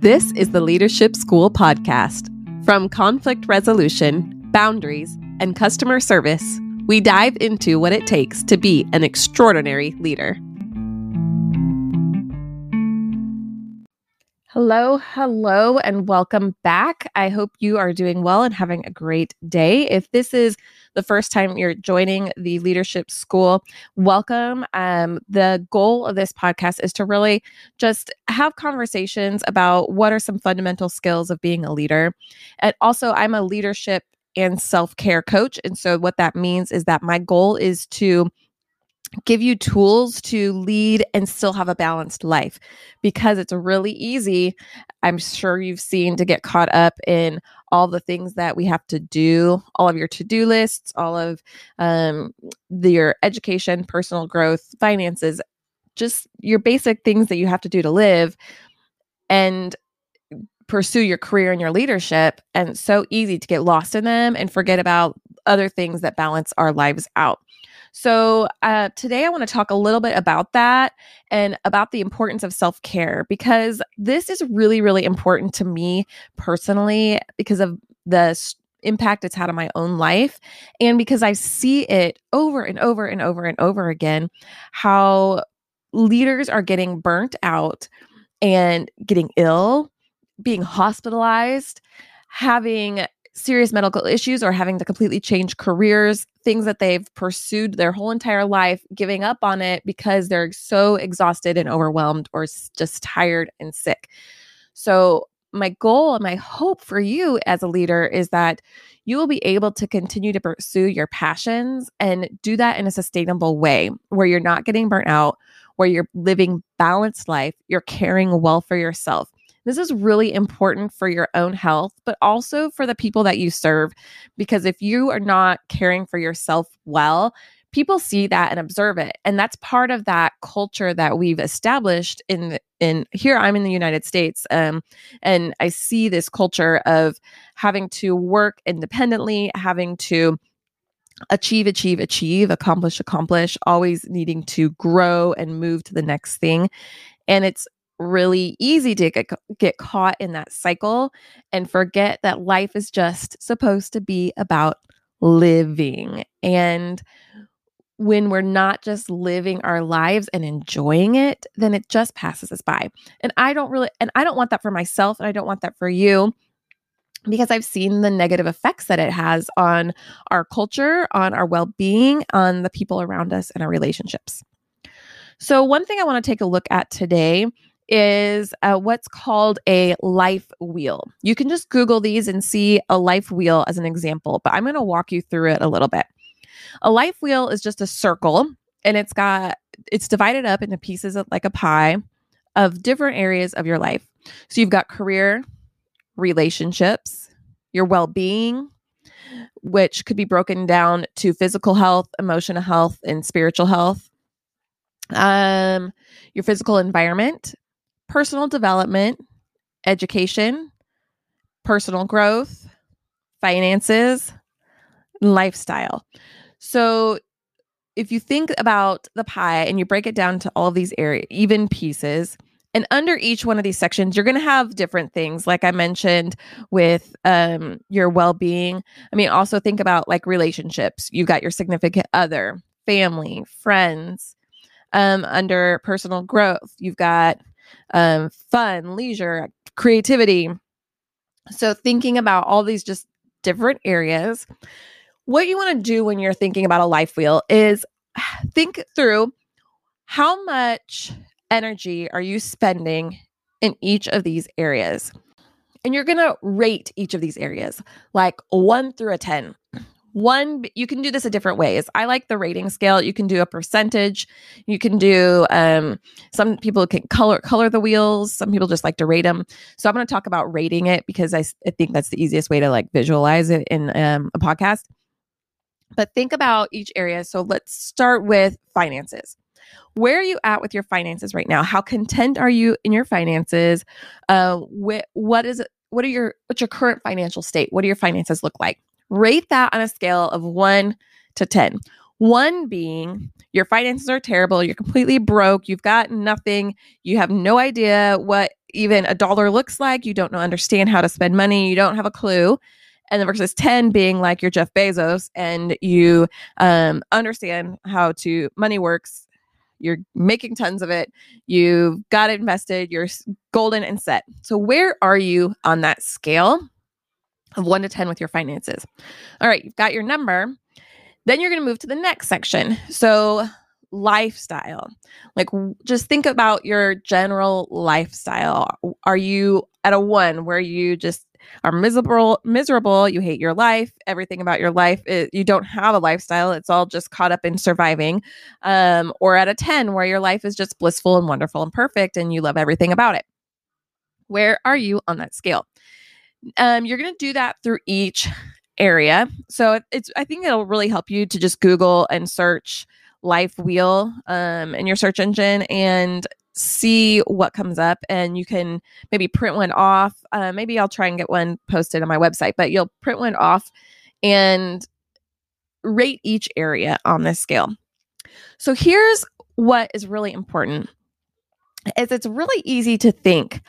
This is the Leadership School podcast. From conflict resolution, boundaries, and customer service, we dive into what it takes to be an extraordinary leader. Hello, hello, and welcome back. I hope you are doing well and having a great day. If this is the first time you're joining the leadership school, welcome. Um, the goal of this podcast is to really just have conversations about what are some fundamental skills of being a leader. And also, I'm a leadership and self care coach. And so, what that means is that my goal is to give you tools to lead and still have a balanced life. Because it's really easy i'm sure you've seen to get caught up in all the things that we have to do all of your to-do lists all of um, the, your education personal growth finances just your basic things that you have to do to live and pursue your career and your leadership. And so easy to get lost in them and forget about other things that balance our lives out so, uh, today I want to talk a little bit about that and about the importance of self care because this is really, really important to me personally because of the impact it's had on my own life and because I see it over and over and over and over again how leaders are getting burnt out and getting ill, being hospitalized, having serious medical issues or having to completely change careers, things that they've pursued their whole entire life, giving up on it because they're so exhausted and overwhelmed or just tired and sick. So, my goal and my hope for you as a leader is that you will be able to continue to pursue your passions and do that in a sustainable way where you're not getting burnt out, where you're living balanced life, you're caring well for yourself. This is really important for your own health, but also for the people that you serve. Because if you are not caring for yourself well, people see that and observe it and that's part of that culture that we've established in in here i'm in the united states um, and i see this culture of having to work independently having to achieve achieve achieve accomplish accomplish always needing to grow and move to the next thing and it's really easy to get, get caught in that cycle and forget that life is just supposed to be about living. And when we're not just living our lives and enjoying it, then it just passes us by. And I don't really, and I don't want that for myself, and I don't want that for you because I've seen the negative effects that it has on our culture, on our well being, on the people around us, and our relationships. So, one thing I want to take a look at today is uh, what's called a life wheel. You can just Google these and see a life wheel as an example, but I'm going to walk you through it a little bit. A life wheel is just a circle and it's got it's divided up into pieces of, like a pie of different areas of your life. So you've got career, relationships, your well-being, which could be broken down to physical health, emotional health, and spiritual health. Um, your physical environment, personal development, education, personal growth, finances, lifestyle. So if you think about the pie and you break it down to all of these area even pieces, and under each one of these sections, you're going to have different things, like I mentioned with um, your well being. I mean, also think about like relationships. You've got your significant other, family, friends. Um, under personal growth, you've got um, fun, leisure, creativity. So, thinking about all these just different areas, what you want to do when you're thinking about a life wheel is think through how much energy are you spending in each of these areas. And you're going to rate each of these areas like one through a 10 one you can do this a different ways i like the rating scale. You can do a percentage. You can do um, some people can color color the wheels. Some people just like to rate them so i'm going to talk about rating it because I, I think that's the easiest way to like visualize it in um, a podcast. But think about each area. So let's start with finances. Where are you at with your finances right now? How content are you in your finances? Uh, wh- what is what are your what's your current financial state? What do your finances look like Rate that on a scale of one to 10. One being your finances are terrible, you're completely broke, you've got nothing, you have no idea what even a dollar looks like. You don't know, understand how to spend money. You don't have a clue. And then versus 10 being like you're Jeff Bezos and you um, understand how to money works. You're making tons of it. You've got it invested. You're golden and set. So, where are you on that scale of one to 10 with your finances? All right, you've got your number. Then you're going to move to the next section. So, lifestyle. Like, just think about your general lifestyle. Are you at a one where you just are miserable miserable you hate your life everything about your life it, you don't have a lifestyle it's all just caught up in surviving um, or at a 10 where your life is just blissful and wonderful and perfect and you love everything about it where are you on that scale um, you're going to do that through each area. So it's i think it'll really help you to just google and search life wheel um, in your search engine and see what comes up and you can maybe print one off. Uh, maybe i'll try and get one posted on my website but you'll print one off and rate each area on this scale. So here's what is really important is it's really easy to think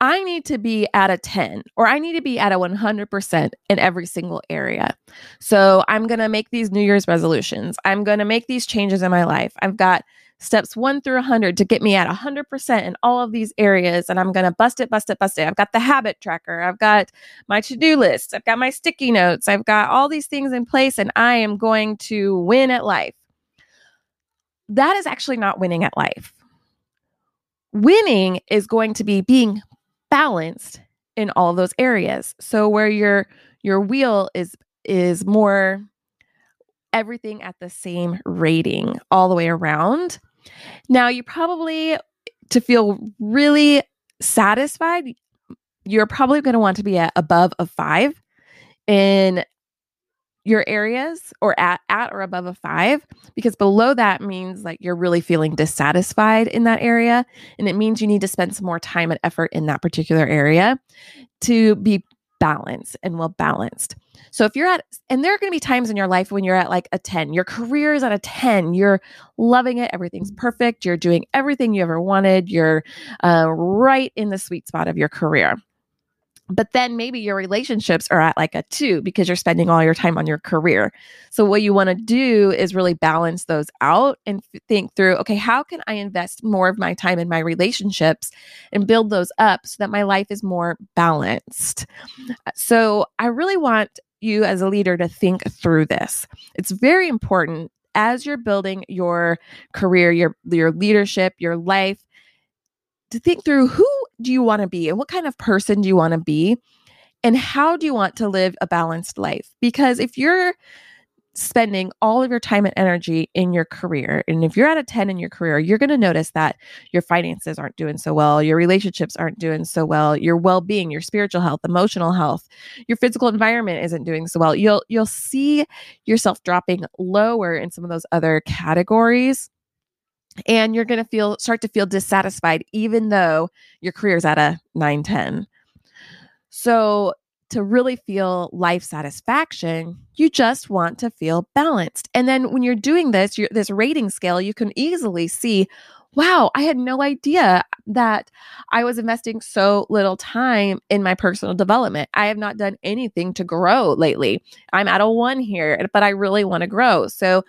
I need to be at a 10 or I need to be at a 100% in every single area. So I'm going to make these New Year's resolutions. I'm going to make these changes in my life. I've got steps one through 100 to get me at 100% in all of these areas. And I'm going to bust it, bust it, bust it. I've got the habit tracker. I've got my to do list. I've got my sticky notes. I've got all these things in place and I am going to win at life. That is actually not winning at life. Winning is going to be being balanced in all those areas. So where your your wheel is is more everything at the same rating all the way around. Now, you probably to feel really satisfied, you're probably going to want to be at above a 5 in your areas or at, at or above a five because below that means like you're really feeling dissatisfied in that area and it means you need to spend some more time and effort in that particular area to be balanced and well balanced. So if you're at and there are going to be times in your life when you're at like a 10 your career is at a 10 you're loving it everything's perfect you're doing everything you ever wanted you're uh, right in the sweet spot of your career but then maybe your relationships are at like a two because you're spending all your time on your career. So, what you want to do is really balance those out and f- think through okay, how can I invest more of my time in my relationships and build those up so that my life is more balanced? Uh, so, I really want you as a leader to think through this. It's very important as you're building your career, your your leadership, your life to think through who do you want to be and what kind of person do you want to be? And how do you want to live a balanced life? Because if you're spending all of your time and energy in your career and if you're at a 10 in your career you're going to notice that your finances aren't doing so well your relationships aren't doing so well your well-being your spiritual health emotional health your physical environment isn't doing so well. You'll you'll see yourself dropping lower in some of those other categories and you're going to feel start to feel dissatisfied even though your career is at a 9 10 so to really feel life satisfaction you just want to feel balanced. And then when you're doing this you're, this rating scale you can easily see wow i had no idea that i was investing so little time in my personal development. I have not done anything to grow lately. I'm at a one here but i really want to grow. So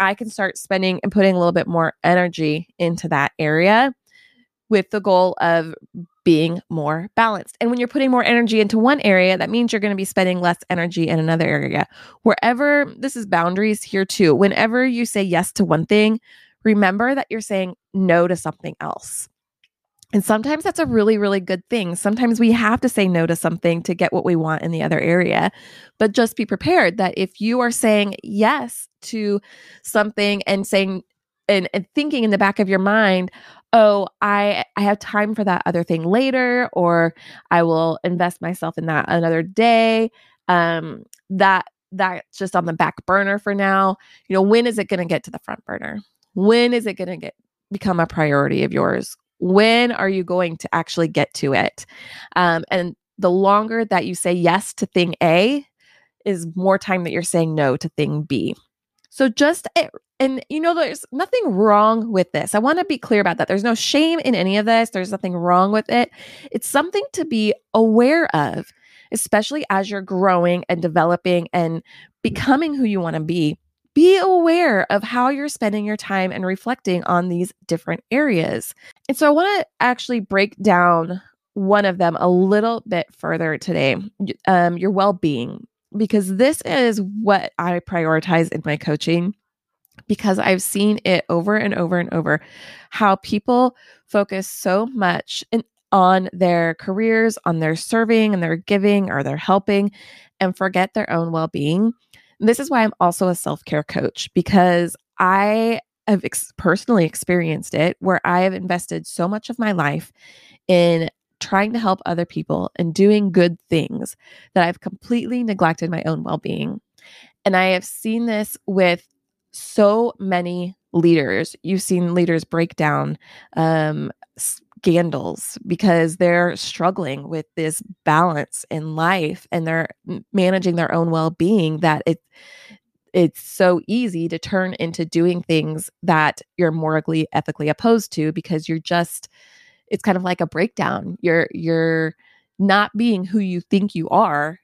I can start spending and putting a little bit more energy into that area with the goal of being more balanced. And when you're putting more energy into one area, that means you're going to be spending less energy in another area. Wherever this is boundaries here too. Whenever you say yes to one thing, remember that you're saying no to something else. And sometimes that's a really, really good thing. Sometimes we have to say no to something to get what we want in the other area. But just be prepared that if you are saying yes to something and saying and, and thinking in the back of your mind, oh, I I have time for that other thing later, or I will invest myself in that another day. Um, that that's just on the back burner for now. You know, when is it going to get to the front burner? When is it going to get become a priority of yours? when are you going to actually get to it? Um, and the longer that you say yes to thing A is more time that you're saying no to thing B. So just And you know, there's nothing wrong with this. I want to be clear about that. There's no shame in any of this, there's nothing wrong with it. It's something to be aware of, especially as you're growing and developing and becoming who you want to be. Be aware of how you're spending your time and reflecting on these different areas. And so I want to actually break down one of them a little bit further today um, your well being, because this is what I prioritize in my coaching because I've seen it over and over and over how people focus so much in, on their careers, on their serving and their giving or their helping, and forget their own well being. This is why I'm also a self care coach because I have ex- personally experienced it where I have invested so much of my life in trying to help other people and doing good things that I've completely neglected my own well being. And I have seen this with so many leaders. You've seen leaders break down um, scandals because they're struggling with this balance in life and they're managing their own well being that it it's so easy to turn into doing things that you're morally ethically opposed to because you're just it's kind of like a breakdown. You're you're not being who you think you are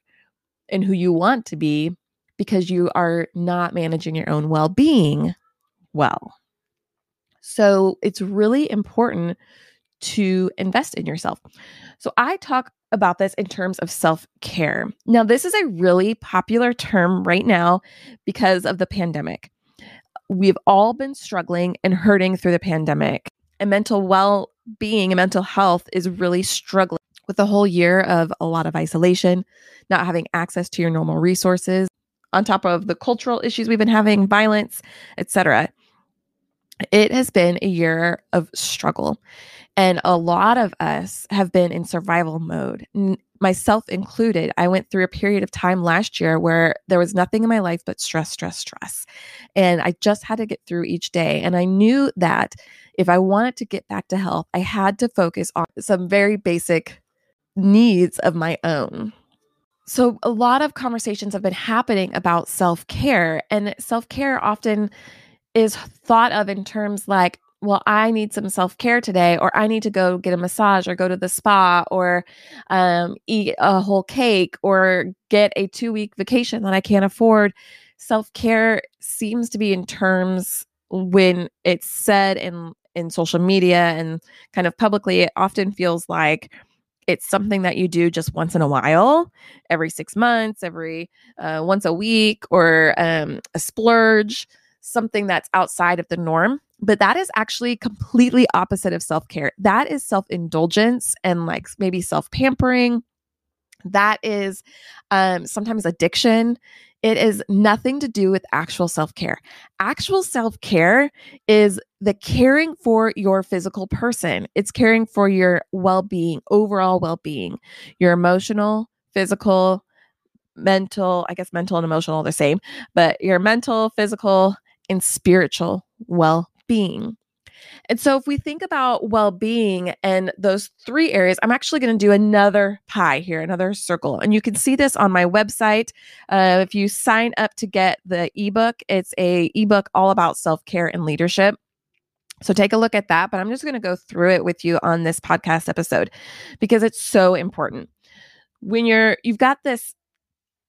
and who you want to be because you are not managing your own well-being well. So it's really important to invest in yourself. So I talk about this in terms of self care. Now, this is a really popular term right now because of the pandemic. We've all been struggling and hurting through the pandemic, and mental well being and mental health is really struggling with a whole year of a lot of isolation, not having access to your normal resources, on top of the cultural issues we've been having, violence, etc. It has been a year of struggle. And a lot of us have been in survival mode, myself included. I went through a period of time last year where there was nothing in my life but stress, stress, stress. And I just had to get through each day. And I knew that if I wanted to get back to health, I had to focus on some very basic needs of my own. So, a lot of conversations have been happening about self care, and self care often is thought of in terms like, well, I need some self care today, or I need to go get a massage, or go to the spa, or um, eat a whole cake, or get a two week vacation that I can't afford. Self care seems to be in terms when it's said in in social media and kind of publicly, it often feels like it's something that you do just once in a while, every six months, every uh, once a week, or um, a splurge, something that's outside of the norm. But that is actually completely opposite of self care. That is self indulgence and like maybe self pampering. That is um, sometimes addiction. It is nothing to do with actual self care. Actual self care is the caring for your physical person, it's caring for your well being, overall well being, your emotional, physical, mental, I guess mental and emotional are the same, but your mental, physical, and spiritual well being. And so, if we think about well being and those three areas, I'm actually going to do another pie here, another circle. And you can see this on my website. Uh, if you sign up to get the ebook, it's a ebook all about self care and leadership. So take a look at that, but I'm just going to go through it with you on this podcast episode because it's so important. When you're you've got this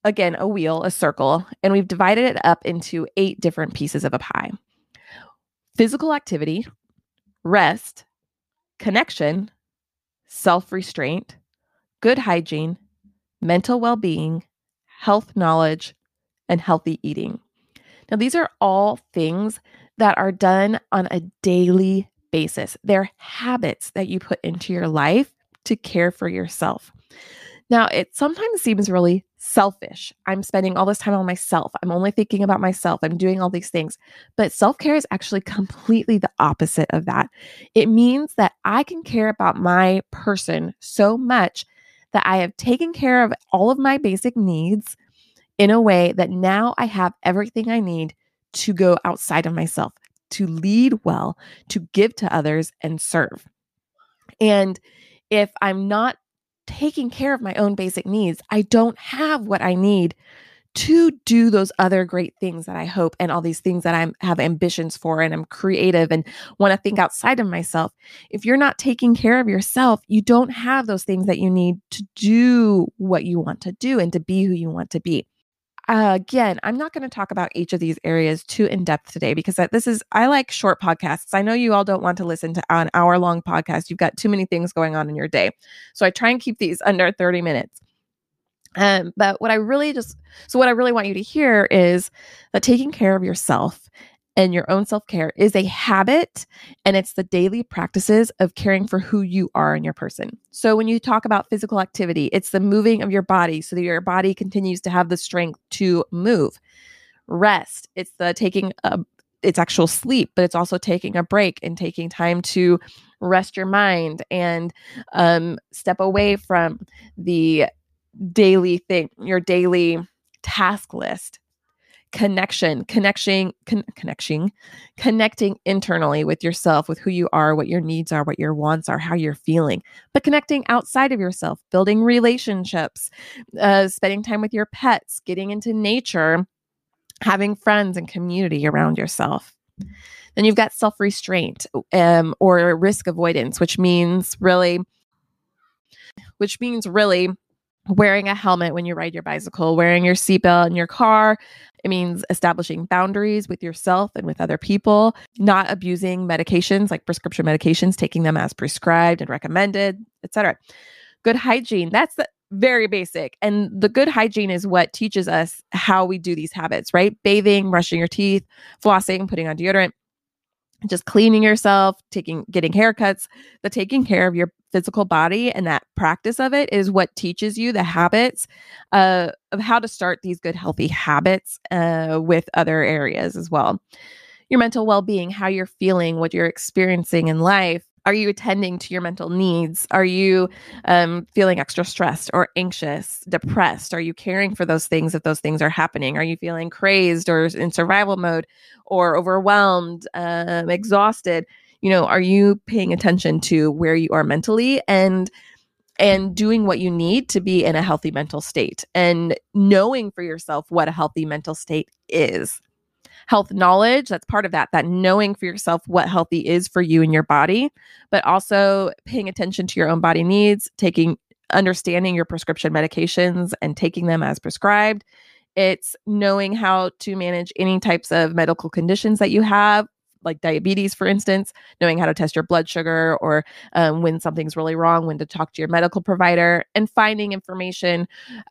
again, a wheel, a circle, and we've divided it up into eight different pieces of a pie. Physical activity, rest, connection, self restraint, good hygiene, mental well being, health knowledge, and healthy eating. Now, these are all things that are done on a daily basis. They're habits that you put into your life to care for yourself. Now, it sometimes seems really selfish. I'm spending all this time on myself. I'm only thinking about myself. I'm doing all these things. But self care is actually completely the opposite of that. It means that I can care about my person so much that I have taken care of all of my basic needs in a way that now I have everything I need to go outside of myself, to lead well, to give to others and serve. And if I'm not taking care of my own basic needs, I don't have what I need to do those other great things that I hope and all these things that I have ambitions for and I'm creative and want to think outside of myself. If you're not taking care of yourself, you don't have those things that you need to do what you want to do and to be who you want to be. Uh, again, I'm not going to talk about each of these areas too in depth today because this is, I like short podcasts. I know you all don't want to listen to an hour long podcast. You've got too many things going on in your day. So I try and keep these under 30 minutes. Um, but what I really just, so what I really want you to hear is that taking care of yourself and your own self care is a habit and it's the daily practices of caring for who you are in your person. So when you talk about physical activity, it's the moving of your body so that your body continues to have the strength to move. Rest, it's the taking a it's actual sleep, but it's also taking a break and taking time to rest your mind and um, step away from the daily thing, your daily task list connection connection con- connection connecting internally with yourself with who you are what your needs are what your wants are how you're feeling but connecting outside of yourself building relationships uh, spending time with your pets getting into nature having friends and community around yourself then you've got self-restraint um, or risk avoidance which means really which means really wearing a helmet when you ride your bicycle, wearing your seatbelt in your car. It means establishing boundaries with yourself and with other people, not abusing medications like prescription medications, taking them as prescribed and recommended, etc. Good hygiene, that's the very basic. And the good hygiene is what teaches us how we do these habits, right? Bathing, brushing your teeth, flossing, putting on deodorant just cleaning yourself, taking getting haircuts, the taking care of your physical body and that practice of it is what teaches you the habits uh, of how to start these good healthy habits uh, with other areas as well. Your mental well-being, how you're feeling, what you're experiencing in life, are you attending to your mental needs? Are you um, feeling extra stressed or anxious, depressed? Are you caring for those things if those things are happening? Are you feeling crazed or in survival mode or overwhelmed, um, exhausted? You know, are you paying attention to where you are mentally and and doing what you need to be in a healthy mental state and knowing for yourself what a healthy mental state is? health knowledge. That's part of that, that knowing for yourself what healthy is for you and your body, but also paying attention to your own body needs, taking understanding your prescription medications and taking them as prescribed. It's knowing how to manage any types of medical conditions that you have, like diabetes, for instance, knowing how to test your blood sugar or um, when something's really wrong, when to talk to your medical provider, and finding information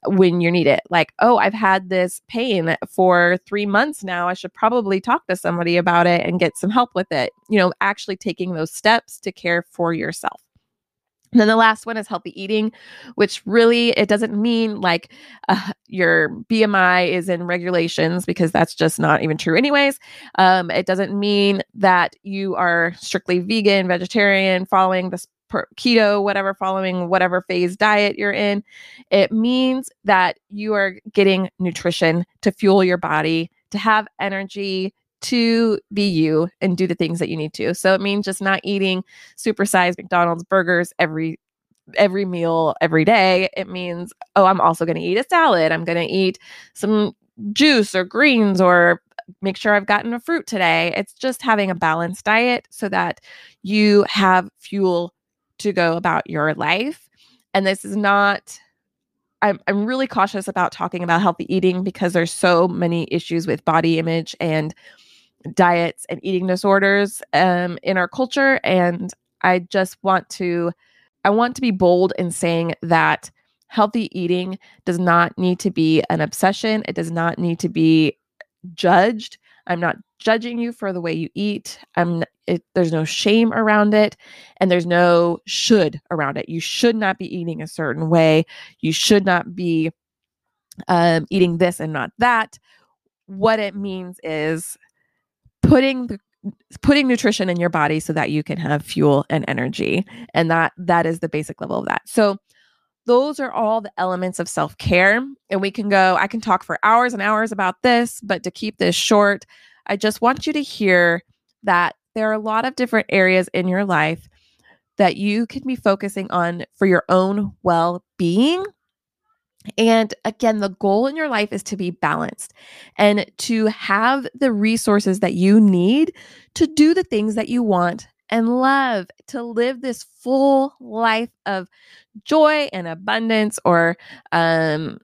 when you need it. Like, oh, I've had this pain for three months now. I should probably talk to somebody about it and get some help with it. You know, actually taking those steps to care for yourself. And then the last one is healthy eating, which really it doesn't mean like uh, your BMI is in regulations because that's just not even true, anyways. Um, it doesn't mean that you are strictly vegan, vegetarian, following this keto, whatever, following whatever phase diet you're in. It means that you are getting nutrition to fuel your body, to have energy, to be you and do the things that you need to. So it means just not eating supersized McDonald's burgers every every meal every day. It means oh, I'm also going to eat a salad. I'm going to eat some juice or greens or make sure I've gotten a fruit today. It's just having a balanced diet so that you have fuel to go about your life. And this is not I'm, I'm really cautious about talking about healthy eating because there's so many issues with body image and diets and eating disorders um, in our culture. And I just want to, I want to be bold in saying that healthy eating does not need to be an obsession. It does not need to be judged. I'm not judging you for the way you eat. I'm it, there's no shame around it and there's no should around it. You should not be eating a certain way. You should not be um, eating this and not that. What it means is putting the putting nutrition in your body so that you can have fuel and energy. And that that is the basic level of that. So those are all the elements of self-care. And we can go i can talk for hours and hours about this but to keep this short i just want you to hear that there are a lot of different areas in your life that you can be focusing on for your own well-being And again, the goal in your life is to be balanced and to have the resources that you need to do the things that you want and love, to live this full life of joy and abundance or um,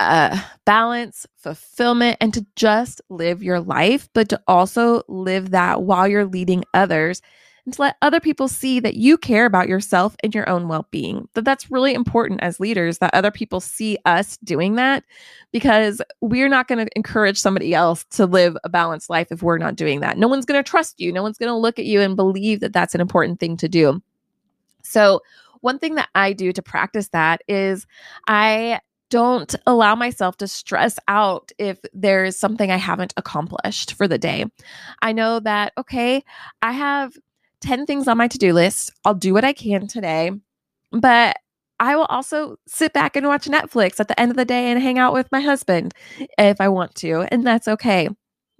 uh, balance, fulfillment, and to just live your life, but to also live that while you're leading others and to let other people see that you care about yourself and your own well-being. That that's really important as leaders that other people see us doing that because we're not going to encourage somebody else to live a balanced life if we're not doing that. No one's going to trust you. No one's going to look at you and believe that that's an important thing to do. So, one thing that I do to practice that is I don't allow myself to stress out if there's something I haven't accomplished for the day. I know that, okay, I have 10 things on my to do list. I'll do what I can today, but I will also sit back and watch Netflix at the end of the day and hang out with my husband if I want to, and that's okay.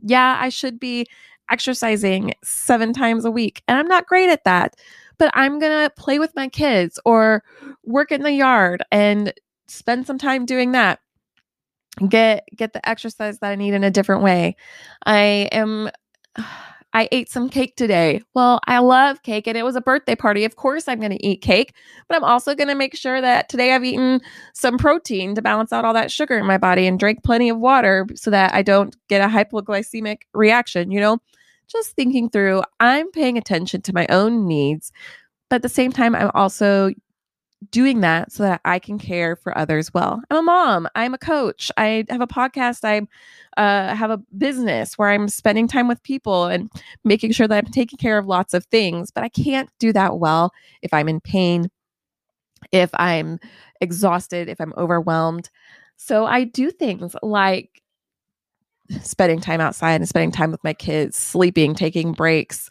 Yeah, I should be exercising seven times a week, and I'm not great at that, but I'm going to play with my kids or work in the yard and spend some time doing that get get the exercise that i need in a different way i am I ate some cake today. Well, I love cake and it was a birthday party. Of course, I'm going to eat cake, but I'm also going to make sure that today I've eaten some protein to balance out all that sugar in my body and drink plenty of water so that I don't get a hypoglycemic reaction. You know, just thinking through, I'm paying attention to my own needs, but at the same time, I'm also doing that so that I can care for others well. I'm a mom. I'm a coach. I have a podcast. I uh, have a business where I'm spending time with people and making sure that I'm taking care of lots of things. But I can't do that well if I'm in pain, if I'm exhausted, if I'm overwhelmed. So I do things like spending time outside and spending time with my kids, sleeping, taking breaks,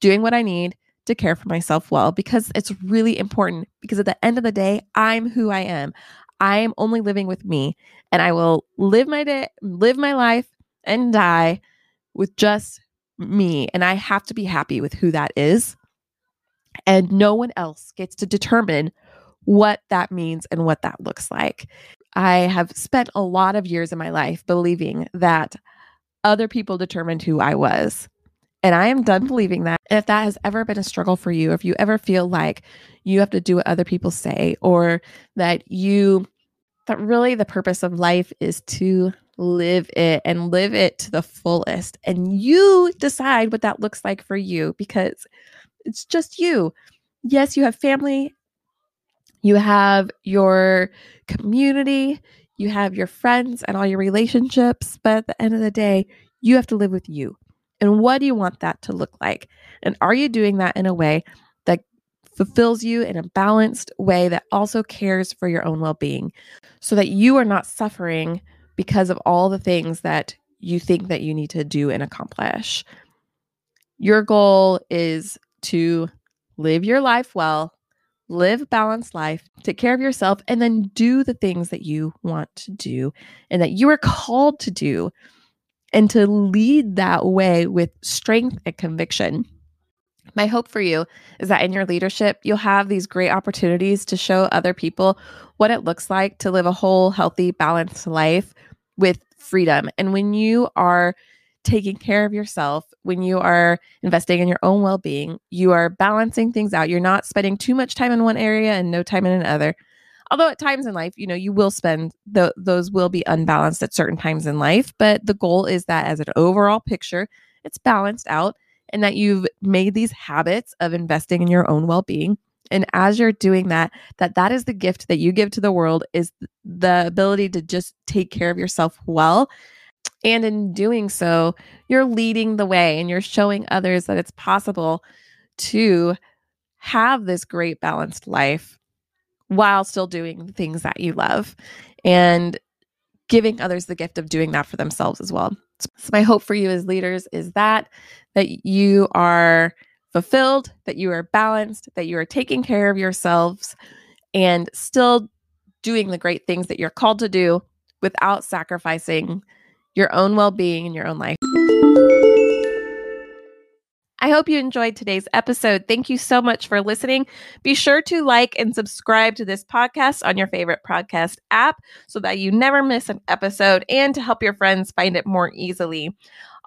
doing what I need to care for myself well because it's really important because at the end of the day, I'm who I am. I am only living with me and I will live my day, live my life and die with just me. And I have to be happy with who that is. And no one else gets to determine what that means and what that looks like. I have spent a lot of years in my life believing that other people determined who I was. And I am done believing that. And if that has ever been a struggle for you, if you ever feel like you have to do what other people say, or that you, that really the purpose of life is to live it and live it to the fullest. And you decide what that looks like for you because it's just you. Yes, you have family, you have your community, you have your friends and all your relationships. But at the end of the day, you have to live with you. And what do you want that to look like? And are you doing that in a way that fulfills you in a balanced way that also cares for your own well being so that you are not suffering because of all the things that you think that you need to do and accomplish? Your goal is to live your life well, live balanced life, take care of yourself, and then do the things that you want to do and that you are called to do and to lead that way with strength and conviction. My hope for you is that in your leadership, you'll have these great opportunities to show other people what it looks like to live a whole, healthy, balanced life with freedom. And when you are taking care of yourself, when you are investing in your own well being, you are balancing things out. You're not spending too much time in one area and no time in another although at times in life you know you will spend the, those will be unbalanced at certain times in life but the goal is that as an overall picture it's balanced out and that you've made these habits of investing in your own well-being. And as you're doing that that that is the gift that you give to the world is the ability to just take care of yourself well. And in doing so you're leading the way and you're showing others that it's possible to have this great balanced life while still doing the things that you love and giving others the gift of doing that for themselves as well. So my hope for you as leaders is that that you are fulfilled, that you are balanced, that you are taking care of yourselves and still doing the great things that you're called to do without sacrificing your own well-being and your own life. I hope you enjoyed today's episode. Thank you so much for listening. Be sure to like and subscribe to this podcast on your favorite podcast app so that you never miss an episode and to help your friends find it more easily.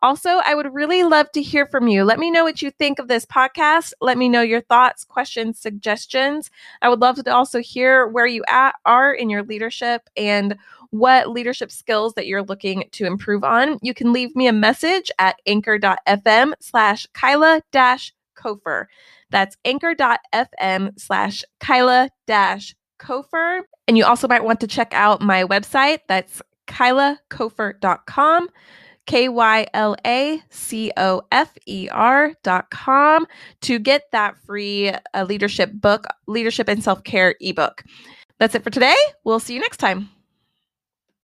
Also, I would really love to hear from you. Let me know what you think of this podcast. Let me know your thoughts, questions, suggestions. I would love to also hear where you at, are in your leadership and what leadership skills that you're looking to improve on. You can leave me a message at anchor.fm slash Kyla dash Cofer. That's anchor.fm slash Kyla dash Cofer. And you also might want to check out my website. That's kylacofer.com. K Y L A C O F E R dot com to get that free uh, leadership book, leadership and self care ebook. That's it for today. We'll see you next time.